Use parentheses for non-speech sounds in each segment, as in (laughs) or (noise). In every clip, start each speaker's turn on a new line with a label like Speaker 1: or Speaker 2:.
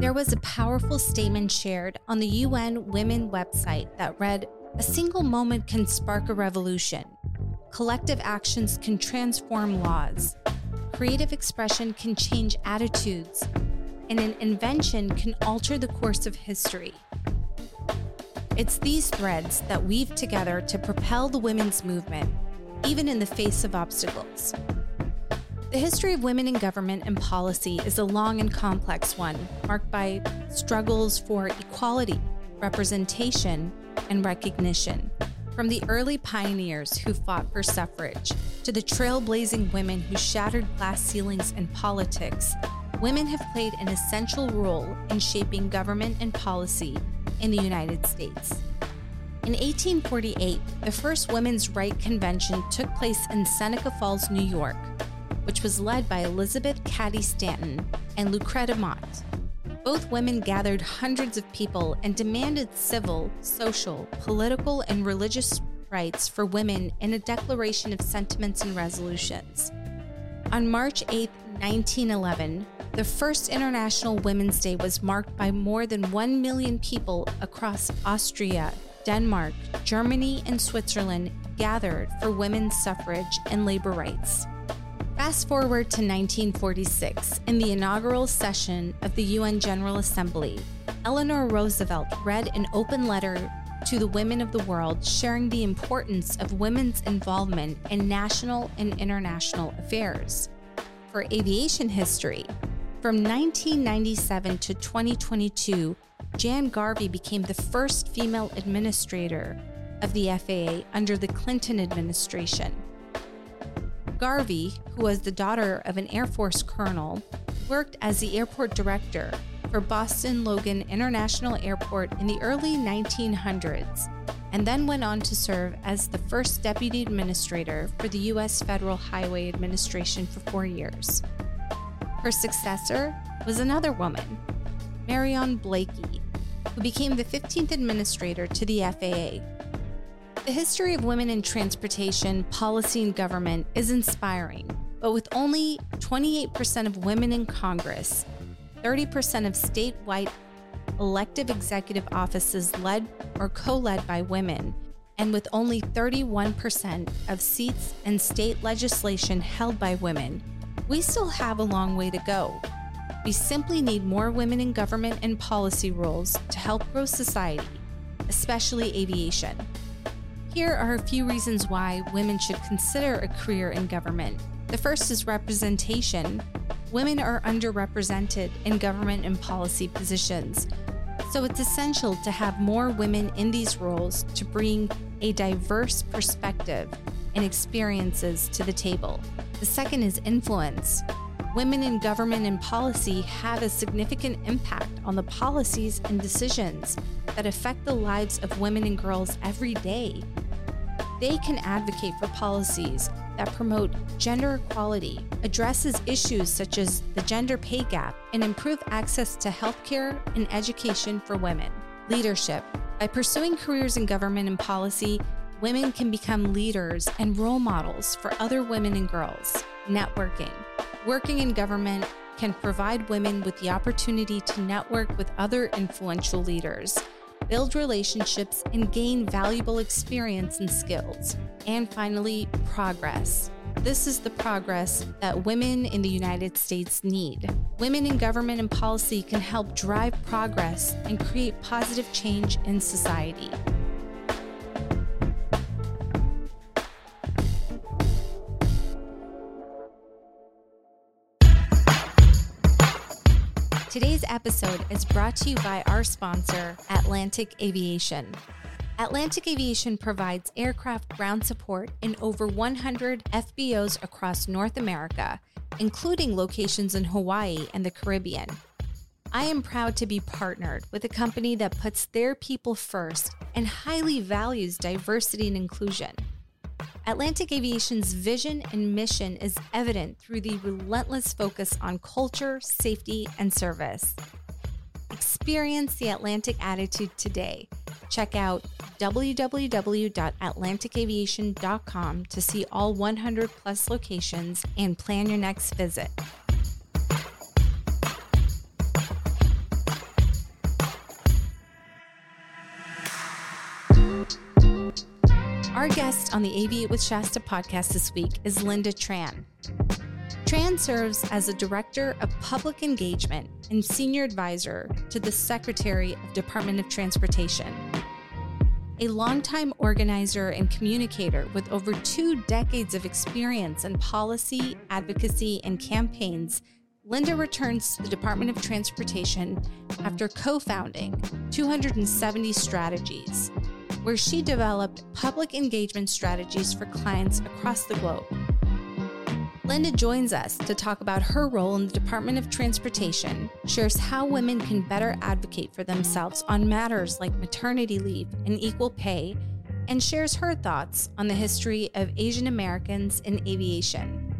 Speaker 1: There was a powerful statement shared on the UN Women website that read A single moment can spark a revolution. Collective actions can transform laws. Creative expression can change attitudes. And an invention can alter the course of history. It's these threads that weave together to propel the women's movement, even in the face of obstacles. The history of women in government and policy is a long and complex one, marked by struggles for equality, representation, and recognition. From the early pioneers who fought for suffrage to the trailblazing women who shattered glass ceilings in politics, women have played an essential role in shaping government and policy in the United States. In 1848, the first Women's Right Convention took place in Seneca Falls, New York, which was led by Elizabeth Cady Stanton and Lucretia Mott. Both women gathered hundreds of people and demanded civil, social, political, and religious rights for women in a declaration of sentiments and resolutions. On March 8, 1911, the first International Women's Day was marked by more than 1 million people across Austria, Denmark, Germany, and Switzerland gathered for women's suffrage and labor rights. Fast forward to 1946, in the inaugural session of the UN General Assembly, Eleanor Roosevelt read an open letter to the women of the world sharing the importance of women's involvement in national and international affairs. For aviation history, from 1997 to 2022, Jane Garvey became the first female administrator of the FAA under the Clinton administration. Garvey, who was the daughter of an Air Force colonel, worked as the airport director for Boston Logan International Airport in the early 1900s, and then went on to serve as the first deputy administrator for the U.S. Federal Highway Administration for four years. Her successor was another woman, Marion Blakey, who became the 15th administrator to the FAA the history of women in transportation, policy, and government is inspiring, but with only 28% of women in Congress, 30% of statewide elective executive offices led or co led by women, and with only 31% of seats in state legislation held by women, we still have a long way to go. We simply need more women in government and policy roles to help grow society, especially aviation. Here are a few reasons why women should consider a career in government. The first is representation. Women are underrepresented in government and policy positions, so it's essential to have more women in these roles to bring a diverse perspective and experiences to the table. The second is influence. Women in government and policy have a significant impact on the policies and decisions that affect the lives of women and girls every day they can advocate for policies that promote gender equality, addresses issues such as the gender pay gap, and improve access to healthcare and education for women. Leadership. By pursuing careers in government and policy, women can become leaders and role models for other women and girls. Networking. Working in government can provide women with the opportunity to network with other influential leaders build relationships, and gain valuable experience and skills. And finally, progress. This is the progress that women in the United States need. Women in government and policy can help drive progress and create positive change in society. Today's episode is brought to you by our sponsor, Atlantic Aviation. Atlantic Aviation provides aircraft ground support in over 100 FBOs across North America, including locations in Hawaii and the Caribbean. I am proud to be partnered with a company that puts their people first and highly values diversity and inclusion. Atlantic Aviation's vision and mission is evident through the relentless focus on culture, safety, and service. Experience the Atlantic attitude today. Check out www.atlanticaviation.com to see all 100 plus locations and plan your next visit. Our guest on the Aviate with Shasta podcast this week is Lynda Tran. Tran serves as a director of public engagement and senior advisor to the Secretary of Department of Transportation. A longtime organizer and communicator with over two decades of experience in policy, advocacy, and campaigns Linda returns to the Department of Transportation after co founding 270 Strategies, where she developed public engagement strategies for clients across the globe. Lynda joins us to talk about her role in the Department of Transportation, shares how women can better advocate for themselves on matters like maternity leave and equal pay, and shares her thoughts on the history of Asian Americans in aviation.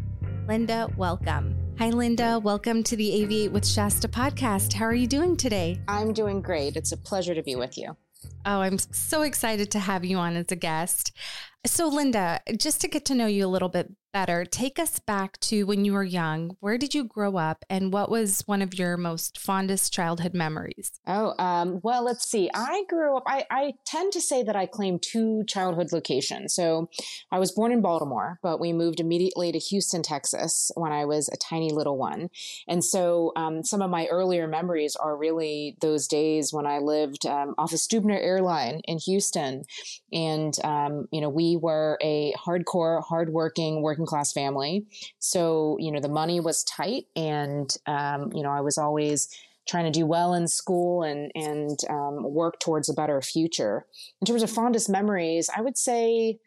Speaker 1: Lynda, welcome. Hi, Lynda. Welcome to the Aviate with Shasta podcast. How are you doing today?
Speaker 2: I'm doing great. It's a pleasure to be with you.
Speaker 1: Oh, I'm so excited to have you on as a guest. So, Lynda, just to get to know you a little bit better, take us back to when you were young. Where did you grow up, and what was one of your most fondest childhood memories?
Speaker 2: Oh, um, well, let's see. I grew up, I, I tend to say that I claim two childhood locations. So, I was born in Baltimore, but we moved immediately to Houston, Texas when I was a tiny little one. And so, um, some of my earlier memories are really those days when I lived um, off of Stuebner Airline in Houston. And, um, you know, we were a hardcore, hardworking, working class family. So, you know, the money was tight, and um, you know, I was always trying to do well in school and and um, work towards a better future. In terms of fondest memories, I would say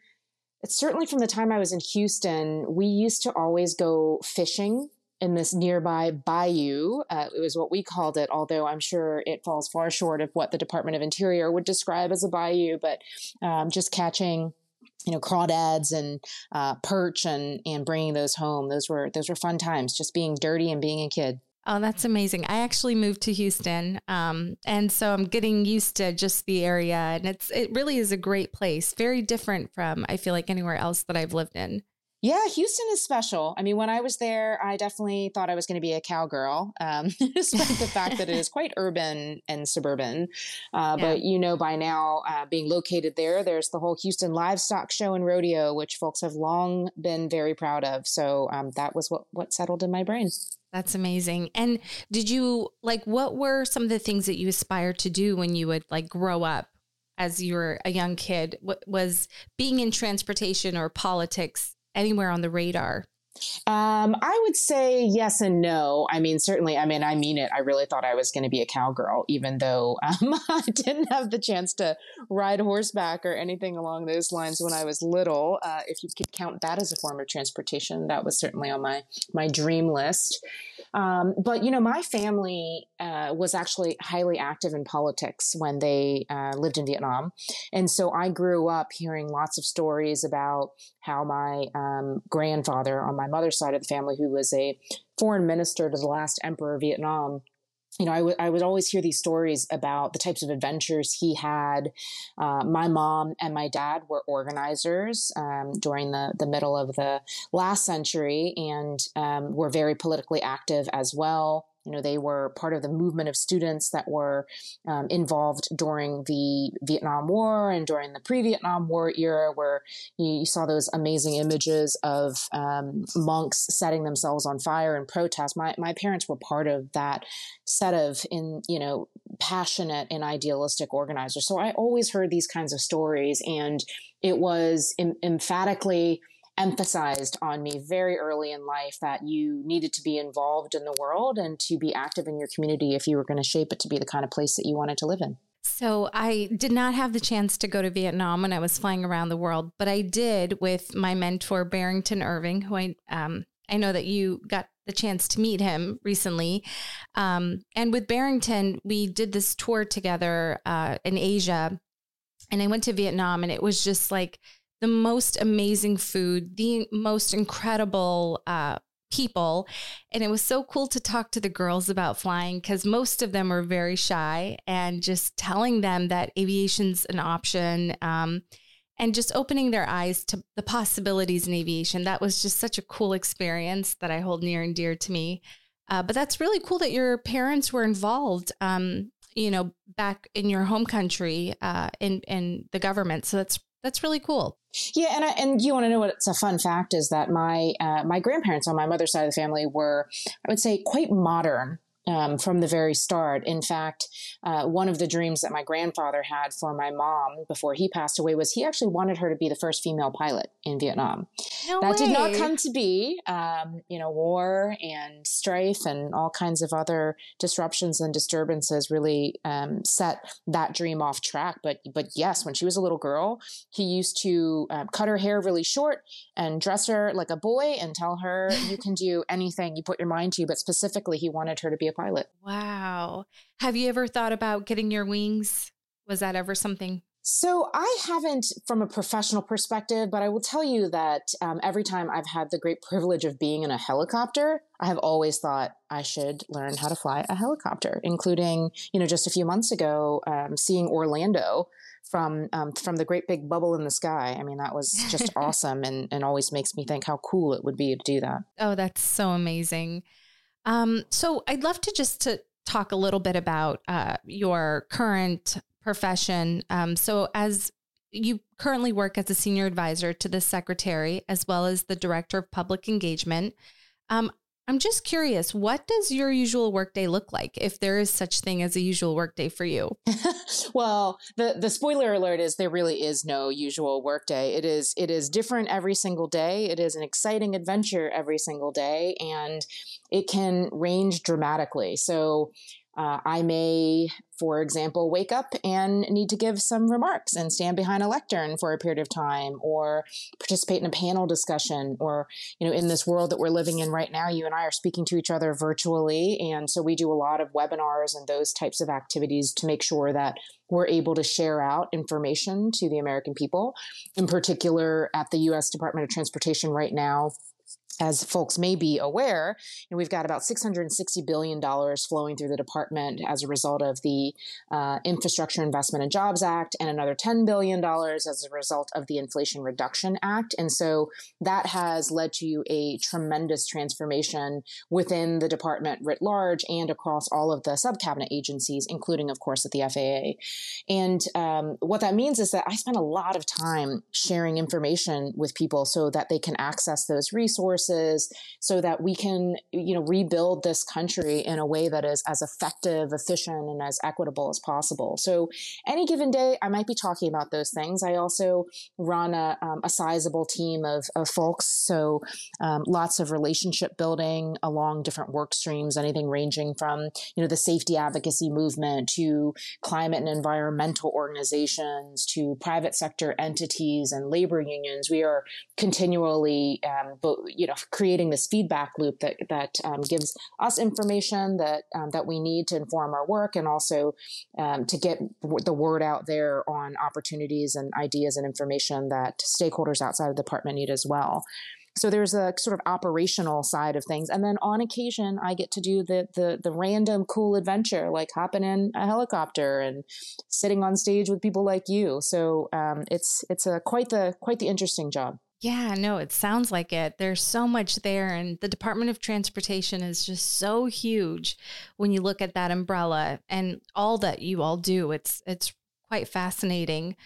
Speaker 2: it's certainly from the time I was in Houston. We used to always go fishing in this nearby bayou. Uh, it was what we called it, although I'm sure it falls far short of what the Department of Interior would describe as a bayou. But um, just catching you know crawdads and uh, perch and and bringing those home those were those were fun times just being dirty and being a kid
Speaker 1: Oh, that's amazing. I actually moved to Houston. Um, and so I'm getting used to just the area. And it's it really is a great place. Very different from I feel like anywhere else that I've lived in.
Speaker 2: Yeah, Houston is special. I mean, when I was there, I definitely thought I was going to be a cowgirl, um, (laughs) despite the fact that it is quite urban and suburban. Uh, yeah. But you know, by now, uh, being located there, there's the whole Houston Livestock Show and Rodeo, which folks have long been very proud of. So um, that was what what settled in my brain.
Speaker 1: That's amazing. And did you like what were some of the things that you aspired to do when you would like grow up? as you were a young kid was being in transportation or politics anywhere on the radar?
Speaker 2: Um, I would say yes and no. I mean, certainly, I mean, I mean it. I really thought I was going to be a cowgirl, even though um, (laughs) I didn't have the chance to ride horseback or anything along those lines when I was little. Uh, if you could count that as a form of transportation, that was certainly on my my dream list. Um, but you know, my family uh, was actually highly active in politics when they uh, lived in Vietnam, and so I grew up hearing lots of stories about how my um, grandfather on my mother's side of the family, who was a foreign minister to the last emperor of Vietnam, you know, I, w- I would always hear these stories about the types of adventures he had. Uh, my mom and my dad were organizers um, during the, the middle of the last century and um, were very politically active as well. You know, they were part of the movement of students that were um, involved during the Vietnam War and during the pre-Vietnam War era, where you, you saw those amazing images of um, monks setting themselves on fire in protest. My my parents were part of that set of in you know passionate and idealistic organizers. So I always heard these kinds of stories, and it was em- emphatically emphasized on me very early in life that you needed to be involved in the world and to be active in your community if you were going to shape it to be the kind of place that you wanted to live in.
Speaker 1: So I did not have the chance to go to Vietnam when I was flying around the world, but I did with my mentor Barrington Irving, who I um, I know that you got the chance to meet him recently. Um, and with Barrington, we did this tour together uh, in Asia, and I went to Vietnam, and it was just like the most amazing food, the most incredible uh, people. And it was so cool to talk to the girls about flying because most of them were very shy and just telling them that aviation's an option. Um, and just opening their eyes to the possibilities in aviation. That was just such a cool experience that I hold near and dear to me. Uh, but that's really cool that your parents were involved, um, you know, back in your home country uh, in in the government. So that's that's really cool.
Speaker 2: Yeah, and I, and you want to know what's a fun fact is that my uh, my grandparents on my mother's side of the family were, I would say, quite modern um, from the very start. In fact, uh, one of the dreams that my grandfather had for my mom before he passed away was he actually wanted her to be the first female pilot in Vietnam.
Speaker 1: No
Speaker 2: that
Speaker 1: way.
Speaker 2: did not come to be. Um, you know, war and strife and all kinds of other disruptions and disturbances really um, set that dream off track. But but yes, when she was a little girl, he used to um, cut her hair really short and dress her like a boy and tell her you can do anything you put your mind to. But specifically, he wanted her to be a pilot.
Speaker 1: Wow. Have you ever thought about getting your wings? Was that ever something?
Speaker 2: So I haven't from a professional perspective, but I will tell you that um, every time I've had the great (laughs) privilege of being in a helicopter, I have always thought I should learn how to fly a helicopter, including, you know, just a few months ago, um, seeing Orlando from um, from the great big bubble in the sky. I mean, that was just (laughs) awesome, and and always makes me think how cool it would be to do that.
Speaker 1: Oh, that's so amazing. Um, so I'd love to just to talk a little bit about uh, your current profession. Um, so as you currently work as a senior advisor to the secretary as well as the director of public engagement. Um, I'm just curious, what does your usual workday look like if there is such thing as a usual workday for you? (laughs)
Speaker 2: well, the the spoiler alert is there really is no usual workday. It is it is different every single day. It is an exciting adventure every single day and it can range dramatically. So uh, I may, for example, wake up and need to give some remarks and stand behind a lectern for a period of time or participate in a panel discussion. Or, you know, in this world that we're living in right now, you and I are speaking to each other virtually. And so we do a lot of webinars and those types of activities to make sure that we're able to share out information to the American people. In particular, at the U.S. Department of Transportation right now, as folks may be aware, you know, we've got about $660 billion flowing through the department as a result of the uh, Infrastructure Investment and Jobs Act, and another $10 billion as a result of the Inflation Reduction Act. And so that has led to a tremendous transformation within the department writ large and across all of the subcabinet agencies, including, of course, at the FAA. And um, what that means is that I spend a lot of time sharing information with people so that they can access those resources resources so that we can, you know, rebuild this country in a way that is as effective, efficient, and as equitable as possible. So any given day, I might be talking about those things. I also run a, um, a sizable team of, of folks. So um, lots of relationship building along different work streams, anything ranging from, you know, the safety advocacy movement to climate and environmental organizations to private sector entities and labor unions. We are continually, um, you know, creating this feedback loop that that um, gives us information that um, that we need to inform our work, and also um, to get the word out there on opportunities and ideas and information that stakeholders outside of the department need as well. So there's a sort of operational side of things, and then on occasion I get to do the the the random cool adventure, like hopping in a helicopter and sitting on stage with people like you. So um, it's it's a quite the quite the interesting job.
Speaker 1: Yeah, no, it sounds like it. There's so much there. And the Department of Transportation is just so huge when you look at that umbrella and all that you all do. It's it's quite fascinating.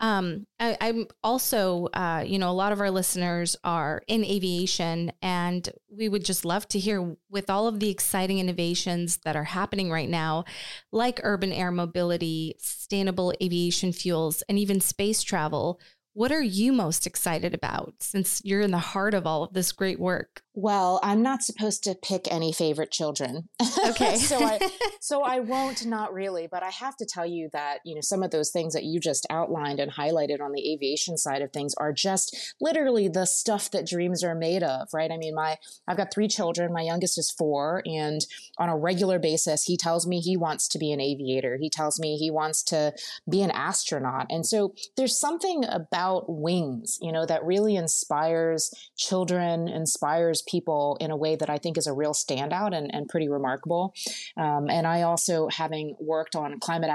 Speaker 1: Um, I, am also, uh, you know, a lot of our listeners are in aviation, and we would just love to hear with all of the exciting innovations that are happening right now, like urban air mobility, sustainable aviation fuels, and even space travel. What are you most excited about since you're in the heart of all of this great work?
Speaker 2: Well, I'm not supposed to pick any favorite children.
Speaker 1: Okay. (laughs)
Speaker 2: so I (laughs) so I won't not really, but I have to tell you that, you know, some of those things that you just outlined and highlighted on the aviation side of things are just literally the stuff that dreams are made of, right? I mean, my I've got 3 children, my youngest is 4, and on a regular basis he tells me he wants to be an aviator. He tells me he wants to be an astronaut. And so there's something about wings, you know, that really inspires children, inspires those people in a way that I think is a real standout and, and pretty remarkable. Um, and I also, having worked on climate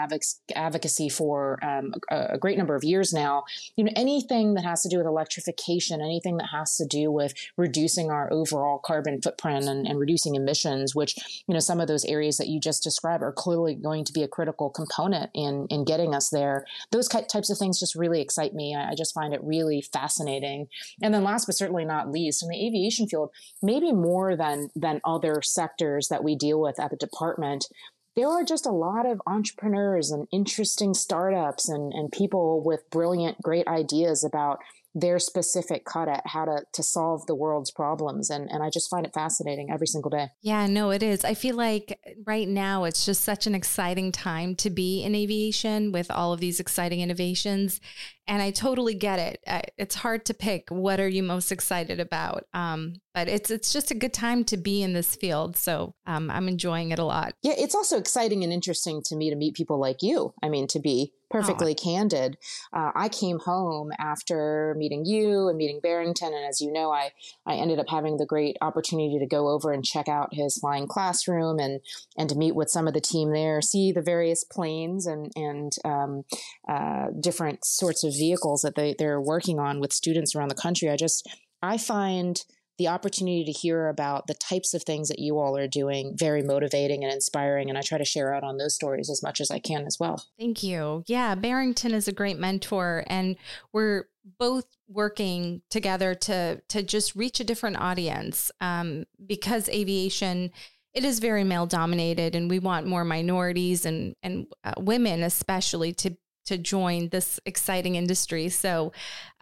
Speaker 2: advocacy for um, a, a, great number of years now, you know, anything that has to do with electrification, anything that has to do with reducing our overall carbon footprint and, and reducing emissions, which, you know, some of those areas that you just described are clearly going to be a critical component in, in getting us there. Those types of things just really excite me. I, I just find it really fascinating. And then last but certainly not least, in the aviation field, maybe more than, than other sectors that we deal with at the department, there are just a lot of entrepreneurs and interesting startups and, and people with brilliant, great ideas about their specific cut at how to to solve the world's problems and and I just find it fascinating every single day.
Speaker 1: Yeah, no it is. I feel like right now it's just such an exciting time to be in aviation with all of these exciting innovations and I totally get it. It's hard to pick what are you most excited about. Um, but it's it's just a good time to be in this field. So um, I'm enjoying it a lot.
Speaker 2: Yeah, it's also exciting and interesting to me to meet people like you. I mean, to be perfectly oh. candid, uh, I came home after meeting you and meeting Barrington, and as you know, I I ended up having the great opportunity to go over and check out his flying classroom and and to meet with some of the team there, see the various planes and and um, uh, different sorts of vehicles that they, they're working on with students around the country. I just, I find the opportunity to hear about the types of things that you all are doing very motivating and inspiring. And I try to share out on those stories as much as I can as well.
Speaker 1: Thank you. Yeah, Barrington is a great mentor, and we're both working together to to just reach a different audience um, because aviation it is very male dominated and we want more minorities and and uh, women especially to to join this exciting industry. So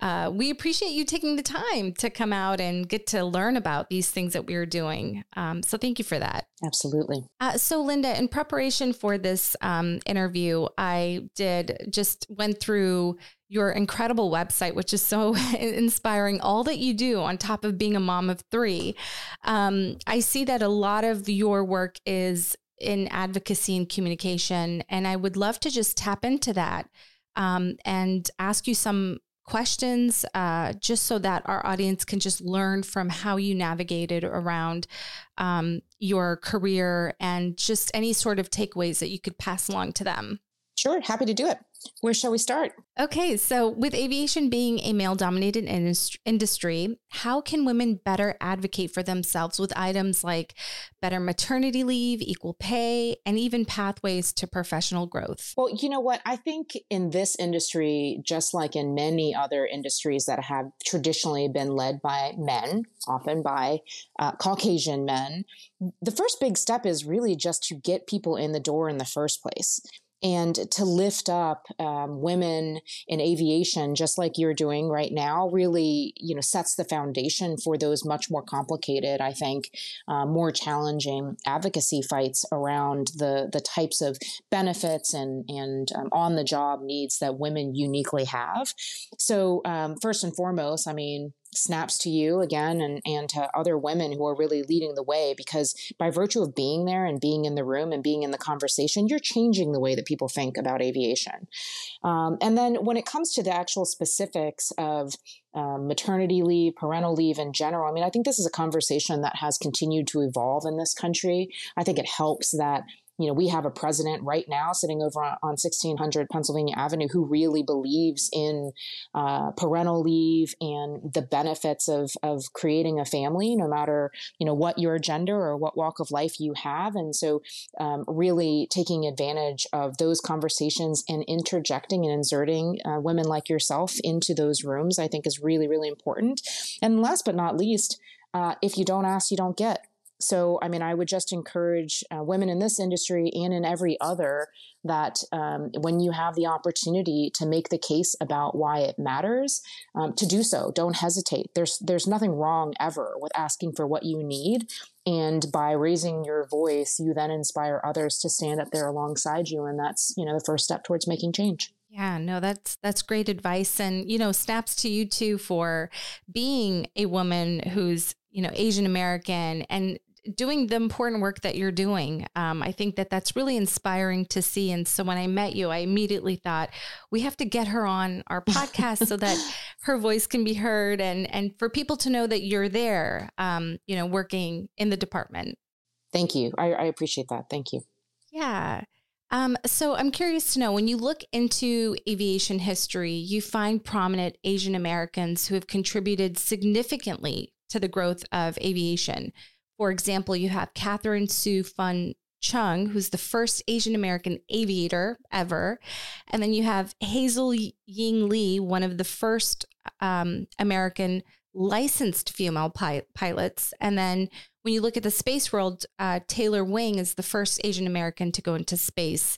Speaker 1: uh, we appreciate you taking the time to come out and get to learn about these things that we are doing. Um, so thank you for that.
Speaker 2: Absolutely.
Speaker 1: Uh, so Lynda, in preparation for this um, interview, I did just went through your incredible website, which is so (laughs) inspiring. All that you do on top of being a mom of three. Um, I see that a lot of your work is in advocacy and communication. And I would love to just tap into that um, and ask you some questions uh, just so that our audience can just learn from how you navigated around um, your career and just any sort of takeaways that you could pass along to them.
Speaker 2: Sure, happy to do it. Where shall we start?
Speaker 1: Okay, so with aviation being a male dominated industry, how can women better advocate for themselves with items like better maternity leave, equal pay, and even pathways to professional growth?
Speaker 2: Well, you know what? I think in this industry, just like in many other industries that have traditionally been led by men, often by uh, Caucasian men, the first big step is really just to get people in the door in the first place and to lift up um, women in aviation just like you're doing right now really you know sets the foundation for those much more complicated i think uh, more challenging advocacy fights around the the types of benefits and and um, on the job needs that women uniquely have. So um, first and foremost i mean snaps to you again and, and to other women who are really leading the way because by virtue of being there and being in the room and being in the conversation, you're changing the way that people think about aviation. Um, and then when it comes to the actual specifics of um, maternity leave, parental leave in general, I mean, I think this is a conversation that has continued to evolve in this country. I think it helps that you know, we have a president right now sitting over on, 1600 Pennsylvania Avenue who really believes in uh, parental leave and the benefits of, of creating a family, no matter, you know, what your gender or what walk of life you have. And so um, really taking advantage of those conversations and interjecting and inserting uh, women like yourself into those rooms, I think is really, really important. And last but not least, uh, if you don't ask, you don't get so, I mean, I would just encourage uh, women in this industry and in every other that um, when you have the opportunity to make the case about why it matters, um, to do so. Don't hesitate. There's there's nothing wrong ever with asking for what you need, and by raising your voice, you then inspire others to stand up there alongside you, and that's you know the first step towards making change.
Speaker 1: Yeah, no, that's that's great advice, and you know, snaps to you too for being a woman who's you know Asian American and doing the important work that you're doing. Um, I think that that's really inspiring to see. And so when I met you, I immediately thought we have to get her on our (laughs) podcast so that her voice can be heard and and for people to know that you're there, um, you know, working in the department.
Speaker 2: Thank you. I, I appreciate that. Thank you.
Speaker 1: Yeah. Um, so I'm curious to know when you look into aviation history, you find prominent Asian Americans who have contributed significantly to the growth of aviation. For example, you have Katherine Sui Fun Cheung, who's the first Asian American aviator ever. And then you have Hazel Ying Lee, one of the first um, American licensed female pi- pilots. And then when you look at the space world, uh, Taylor Wang is the first Asian American to go into space.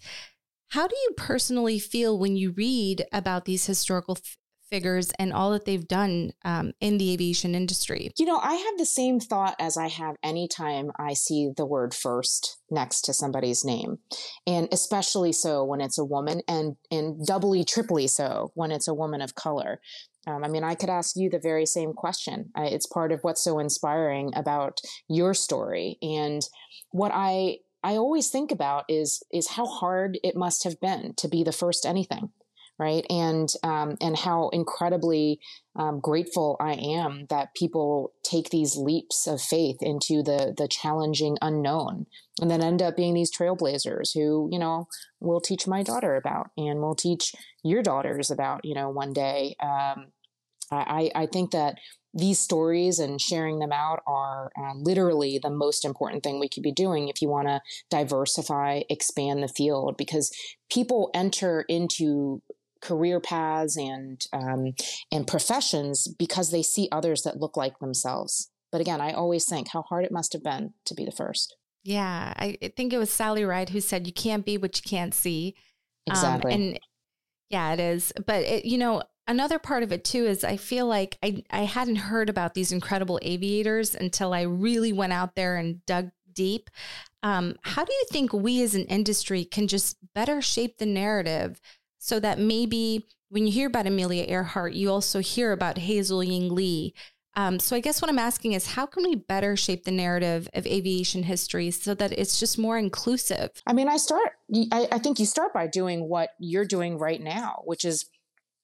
Speaker 1: How do you personally feel when you read about these historical f- figures and all that they've done um, in the aviation industry?
Speaker 2: You know, I have the same thought as I have anytime I see the word first next to somebody's name. And especially so when it's a woman and, and doubly, triply so when it's a woman of color. Um, I mean, I could ask you the very same question. I, it's part of what's so inspiring about your story. And what I I always think about is is how hard it must have been to be the first anything, right? And um, and how incredibly um, grateful I am that people take these leaps of faith into the the challenging unknown, and then end up being these trailblazers who you know will teach my daughter about and will teach your daughters about you know one day. Um, I, I think that these stories and sharing them out are uh, literally the most important thing we could be doing if you want to diversify, expand the field, because people enter into career paths and um, and professions because they see others that look like themselves. But again, I always think how hard it must have been to be the first.
Speaker 1: Yeah, I think it was Sally Ride who said, "You can't be what you can't see."
Speaker 2: Um, exactly.
Speaker 1: Um, and yeah, it is. But it, you know, another part of it too is I feel like I, I hadn't heard about these incredible aviators until I really went out there and dug deep. Um, how do you think we as an industry can just better shape the narrative so that maybe when you hear about Amelia Earhart, you also hear about Hazel Ying Lee? Um, so I guess what I'm asking is how can we better shape the narrative of aviation history so that it's just more inclusive?
Speaker 2: I mean, I start. I, I think you start by doing what you're doing right now, which is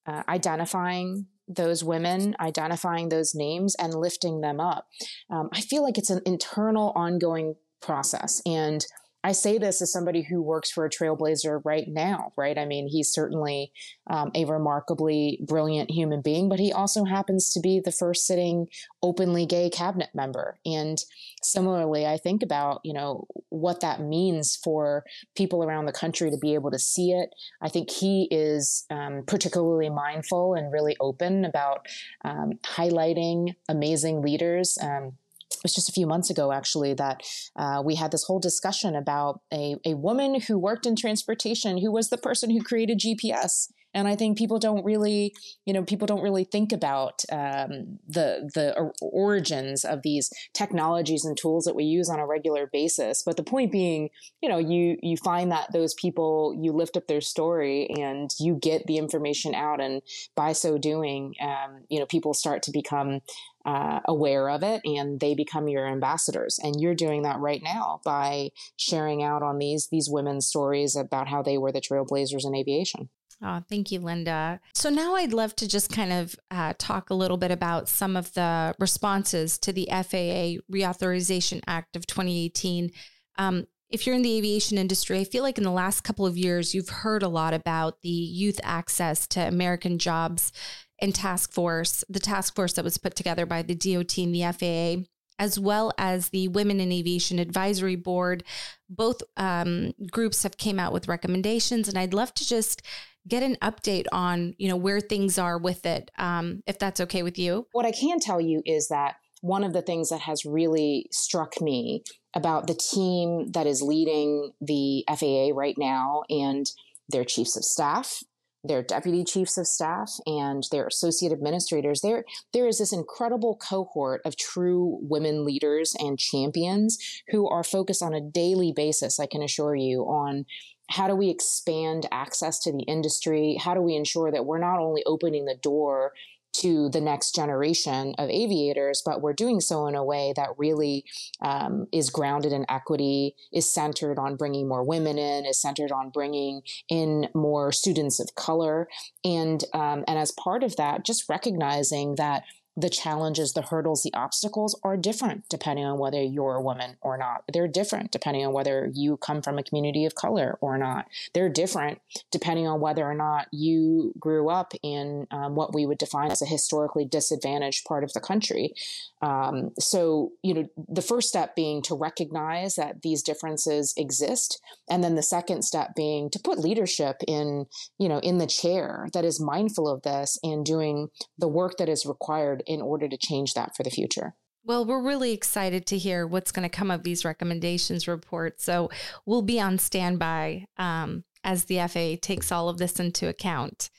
Speaker 2: uh, identifying those women, identifying those names, and lifting them up. Um, I feel like it's an internal, ongoing process. And I say this as somebody who works for a trailblazer right now, right? I mean, he's certainly um, a remarkably brilliant human being, but he also happens to be the first sitting openly gay cabinet member. And similarly, I think about, you know, what that means for people around the country to be able to see it. I think he is um, particularly mindful and really open about um, highlighting amazing leaders. Um, was just a few months ago, actually, that uh, we had this whole discussion about a, a woman who worked in transportation who was the person who created GPS. And I think people don't really, you know, people don't really think about um, the the origins of these technologies and tools that we use on a regular basis. But the point being, you know, you you find that those people, you lift up their story, and you get the information out, and by so doing, um, you know, people start to become uh, aware of it and they become your ambassadors. And you're doing that right now by sharing out on these these women's stories about how they were the trailblazers in aviation
Speaker 1: Oh, thank you, Lynda. So now I'd love to just kind of uh, talk a little bit about some of the responses to the FAA Reauthorization Act of 2018. Um, if you're in the aviation industry, I feel like in the last couple of years, you've heard a lot about the youth access to American jobs and task force, the task force that was put together by the DOT and the FAA, as well as the Women in Aviation Advisory Board. Both um, groups have came out with recommendations, and I'd love to just get an update on you know where things are with it, um, if that's okay with you.
Speaker 2: What I can tell you is that one of the things that has really struck me about the team that is leading the FAA right now and their chiefs of staff their deputy chiefs of staff and their associate administrators there there is this incredible cohort of true women leaders and champions who are focused on a daily basis i can assure you on how do we expand access to the industry? How do we ensure that we're not only opening the door to the next generation of aviators, but we're doing so in a way that really um, is grounded in equity, is centered on bringing more women in, is centered on bringing in more students of color, and um, and as part of that, just recognizing that the challenges, the hurdles, the obstacles are different depending on whether you're a woman or not. They're different depending on whether you come from a community of color or not. They're different depending on whether or not you grew up in um, what we would define as a historically disadvantaged part of the country. Um, so, you know, the first step being to recognize that these differences exist. And then the second step being to put leadership in, you know, in the chair that is mindful of this and doing the work that is required in order to change that for the future.
Speaker 1: Well, we're really excited to hear what's going to come of these recommendations reports. So we'll be on standby um, as the FAA takes all of this into account.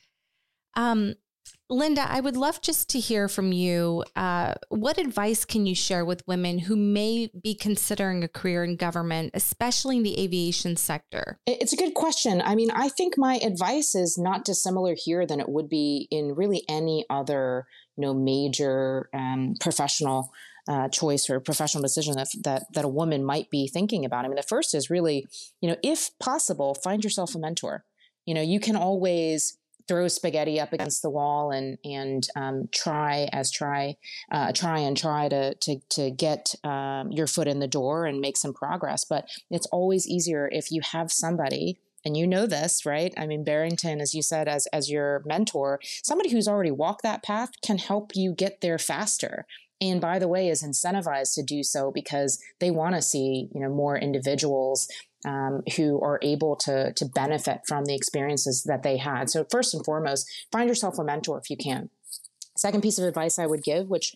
Speaker 1: Um, Lynda, I would love just to hear from you. Uh, what advice can you share with women who may be considering a career in government, especially in the aviation sector?
Speaker 2: It's a good question. I mean, I think my advice is not dissimilar here than it would be in really any other know major um, professional uh, choice or professional decision that, that that a woman might be thinking about. I mean, the first is really, you know, if possible, find yourself a mentor. You know, you can always throw spaghetti up against the wall and and um, try as try uh, try and try to to to get um, your foot in the door and make some progress. But it's always easier if you have somebody and you know this, right? I mean, Barrington, as you said, as as your mentor, somebody who's already walked that path can help you get there faster. And by the way, is incentivized to do so because they want to see, you know, more individuals um, who are able to to benefit from the experiences that they had. So first and foremost, find yourself a mentor if you can. Second piece of advice I would give, which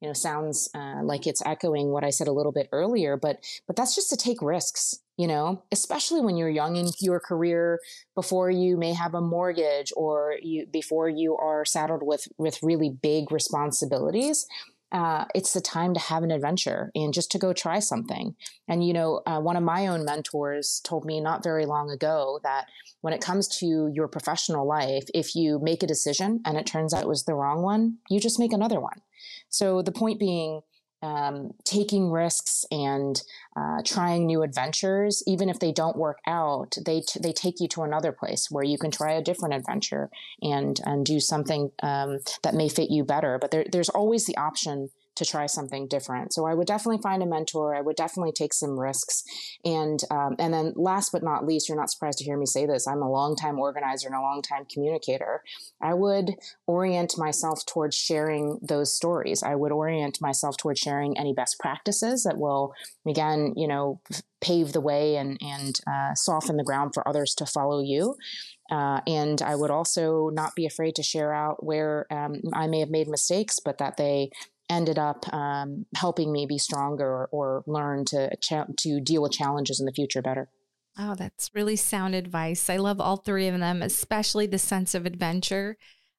Speaker 2: you know sounds uh, like it's echoing what I said a little bit earlier, but but that's just to take risks you know, especially when you're young in your career before you may have a mortgage or you before you are saddled with with really big responsibilities. Uh, it's the time to have an adventure and just to go try something. And, you know, uh, one of my own mentors told me not very long ago that when it comes to your professional life, if you make a decision and it turns out it was the wrong one, you just make another one. So the point being, um, taking risks and uh, trying new adventures, even if they don't work out, they t- they take you to another place where you can try a different adventure and and do something um, that may fit you better. But there, there's always the option to try something different. So I would definitely find a mentor. I would definitely take some risks. And um, and then last but not least, you're not surprised to hear me say this. I'm a long-time organizer and a long-time communicator. I would orient myself towards sharing those stories. I would orient myself towards sharing any best practices that will, again, you know, pave the way and and uh, soften the ground for others to follow you. Uh, and I would also not be afraid to share out where um, I may have made mistakes, but that they ended up um, helping me be stronger or, or learn to cha- to deal with challenges in the future better.
Speaker 1: Oh, that's really sound advice. I love all three of them, especially the sense of adventure,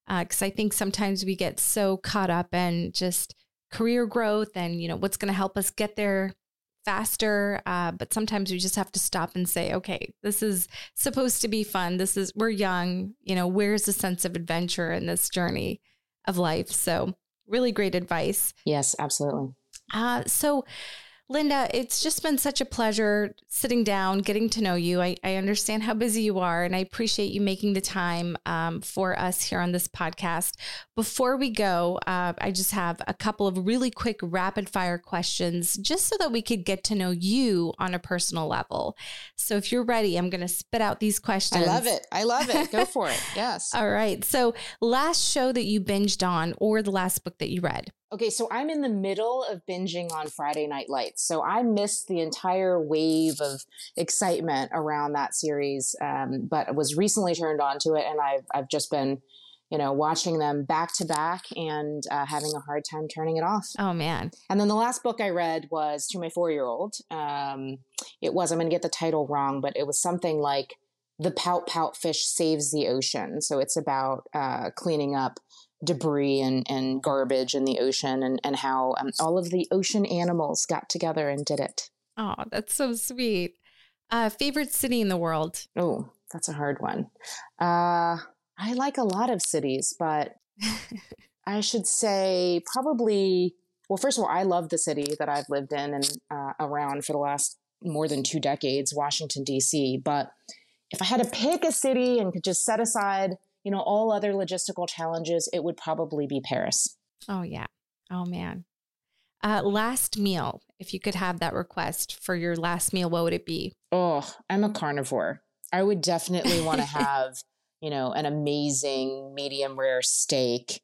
Speaker 1: because uh, I think sometimes we get so caught up in just career growth and you know what's going to help us get there faster. Uh, but sometimes we just have to stop and say, okay, this is supposed to be fun. This is we're young. You know, where's the sense of adventure in this journey of life? So really great advice.
Speaker 2: Yes, absolutely.
Speaker 1: Uh, so, Lynda, it's just been such a pleasure sitting down, getting to know you. I, I understand how busy you are, and I appreciate you making the time um, for us here on this podcast. Before we go, uh, I just have a couple of really quick rapid fire questions just so that we could get to know you on a personal level. So if you're ready, I'm going to spit out these questions.
Speaker 2: I love it. I love it. Go for it. (laughs) Yes.
Speaker 1: All right. So, last show that you binged on, or the last book that you read?
Speaker 2: Okay, so I'm in the middle of binging on Friday Night Lights. So I missed the entire wave of excitement around that series, um, but was recently turned on to it, and I've I've just been, you know, watching them back to back and uh, having a hard time turning it off.
Speaker 1: Oh man!
Speaker 2: And then the last book I read was to my four year old. Um, it was I'm going to get the title wrong, but it was something like "The Pout Pout Fish Saves the Ocean." So it's about uh, cleaning up debris and, and garbage in the ocean and, and how um, all of the ocean animals got together and did it.
Speaker 1: Oh, that's so sweet. Uh, favorite city in the world?
Speaker 2: Oh, that's a hard one. Uh, I like a lot of cities, but (laughs) I should say probably. Well, first of all, I love the city that I've lived in and uh, around for the last more than two decades, Washington D.C. But if I had to pick a city and could just set aside, you know, all other logistical challenges, it would probably be Paris.
Speaker 1: Oh yeah. Oh man. Uh, last meal, if you could have that request for your last meal, what would it be?
Speaker 2: Oh, I'm a carnivore. I would definitely want to (laughs) have, you know, an amazing medium rare steak,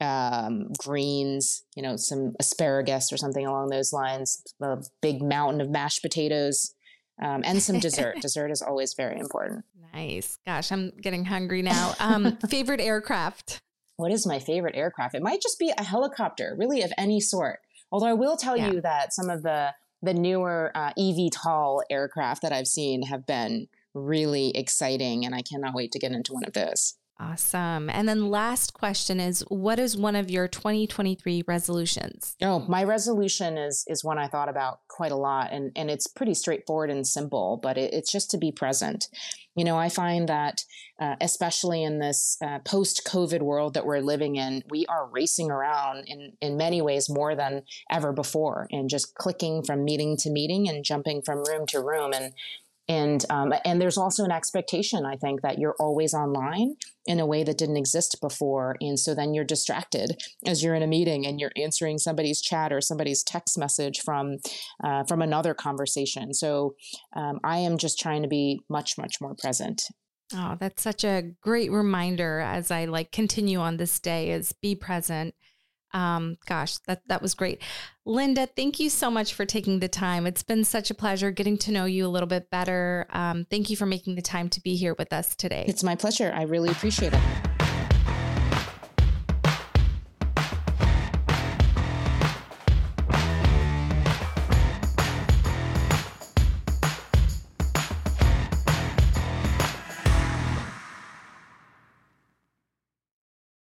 Speaker 2: um, greens, you know, some asparagus or something along those lines, a big mountain of mashed potatoes, um, and some dessert. (laughs) dessert is always very important.
Speaker 1: Nice. Gosh, I'm getting hungry now. Um, (laughs) favorite aircraft?
Speaker 2: What is my favorite aircraft? It might just be a helicopter, really, of any sort. Although I will tell yeah. you that some of the the newer uh, eVTOL aircraft that I've seen have been really exciting, and I cannot wait to get into one of those.
Speaker 1: Awesome. And then last question is what is one of your 2023 resolutions?
Speaker 2: Oh, my resolution is is one I thought about quite a lot and and it's pretty straightforward and simple, but it, it's just to be present. You know, I find that uh, especially in this uh, post-COVID world that we're living in, we are racing around in in many ways more than ever before and just clicking from meeting to meeting and jumping from room to room and and um, and there's also an expectation i think that you're always online in a way that didn't exist before. And so then you're distracted as you're in a meeting and you're answering somebody's chat or somebody's text message from uh, from another conversation. So um, i am just trying to be much much more present.
Speaker 1: Oh that's such a great reminder as i like continue on this day is be present um, gosh, that that was great. Lynda, thank you so much for taking the time. It's been such a pleasure getting to know you a little bit better. Um, thank you for making the time to be here with us today.
Speaker 2: It's my pleasure. I really appreciate it.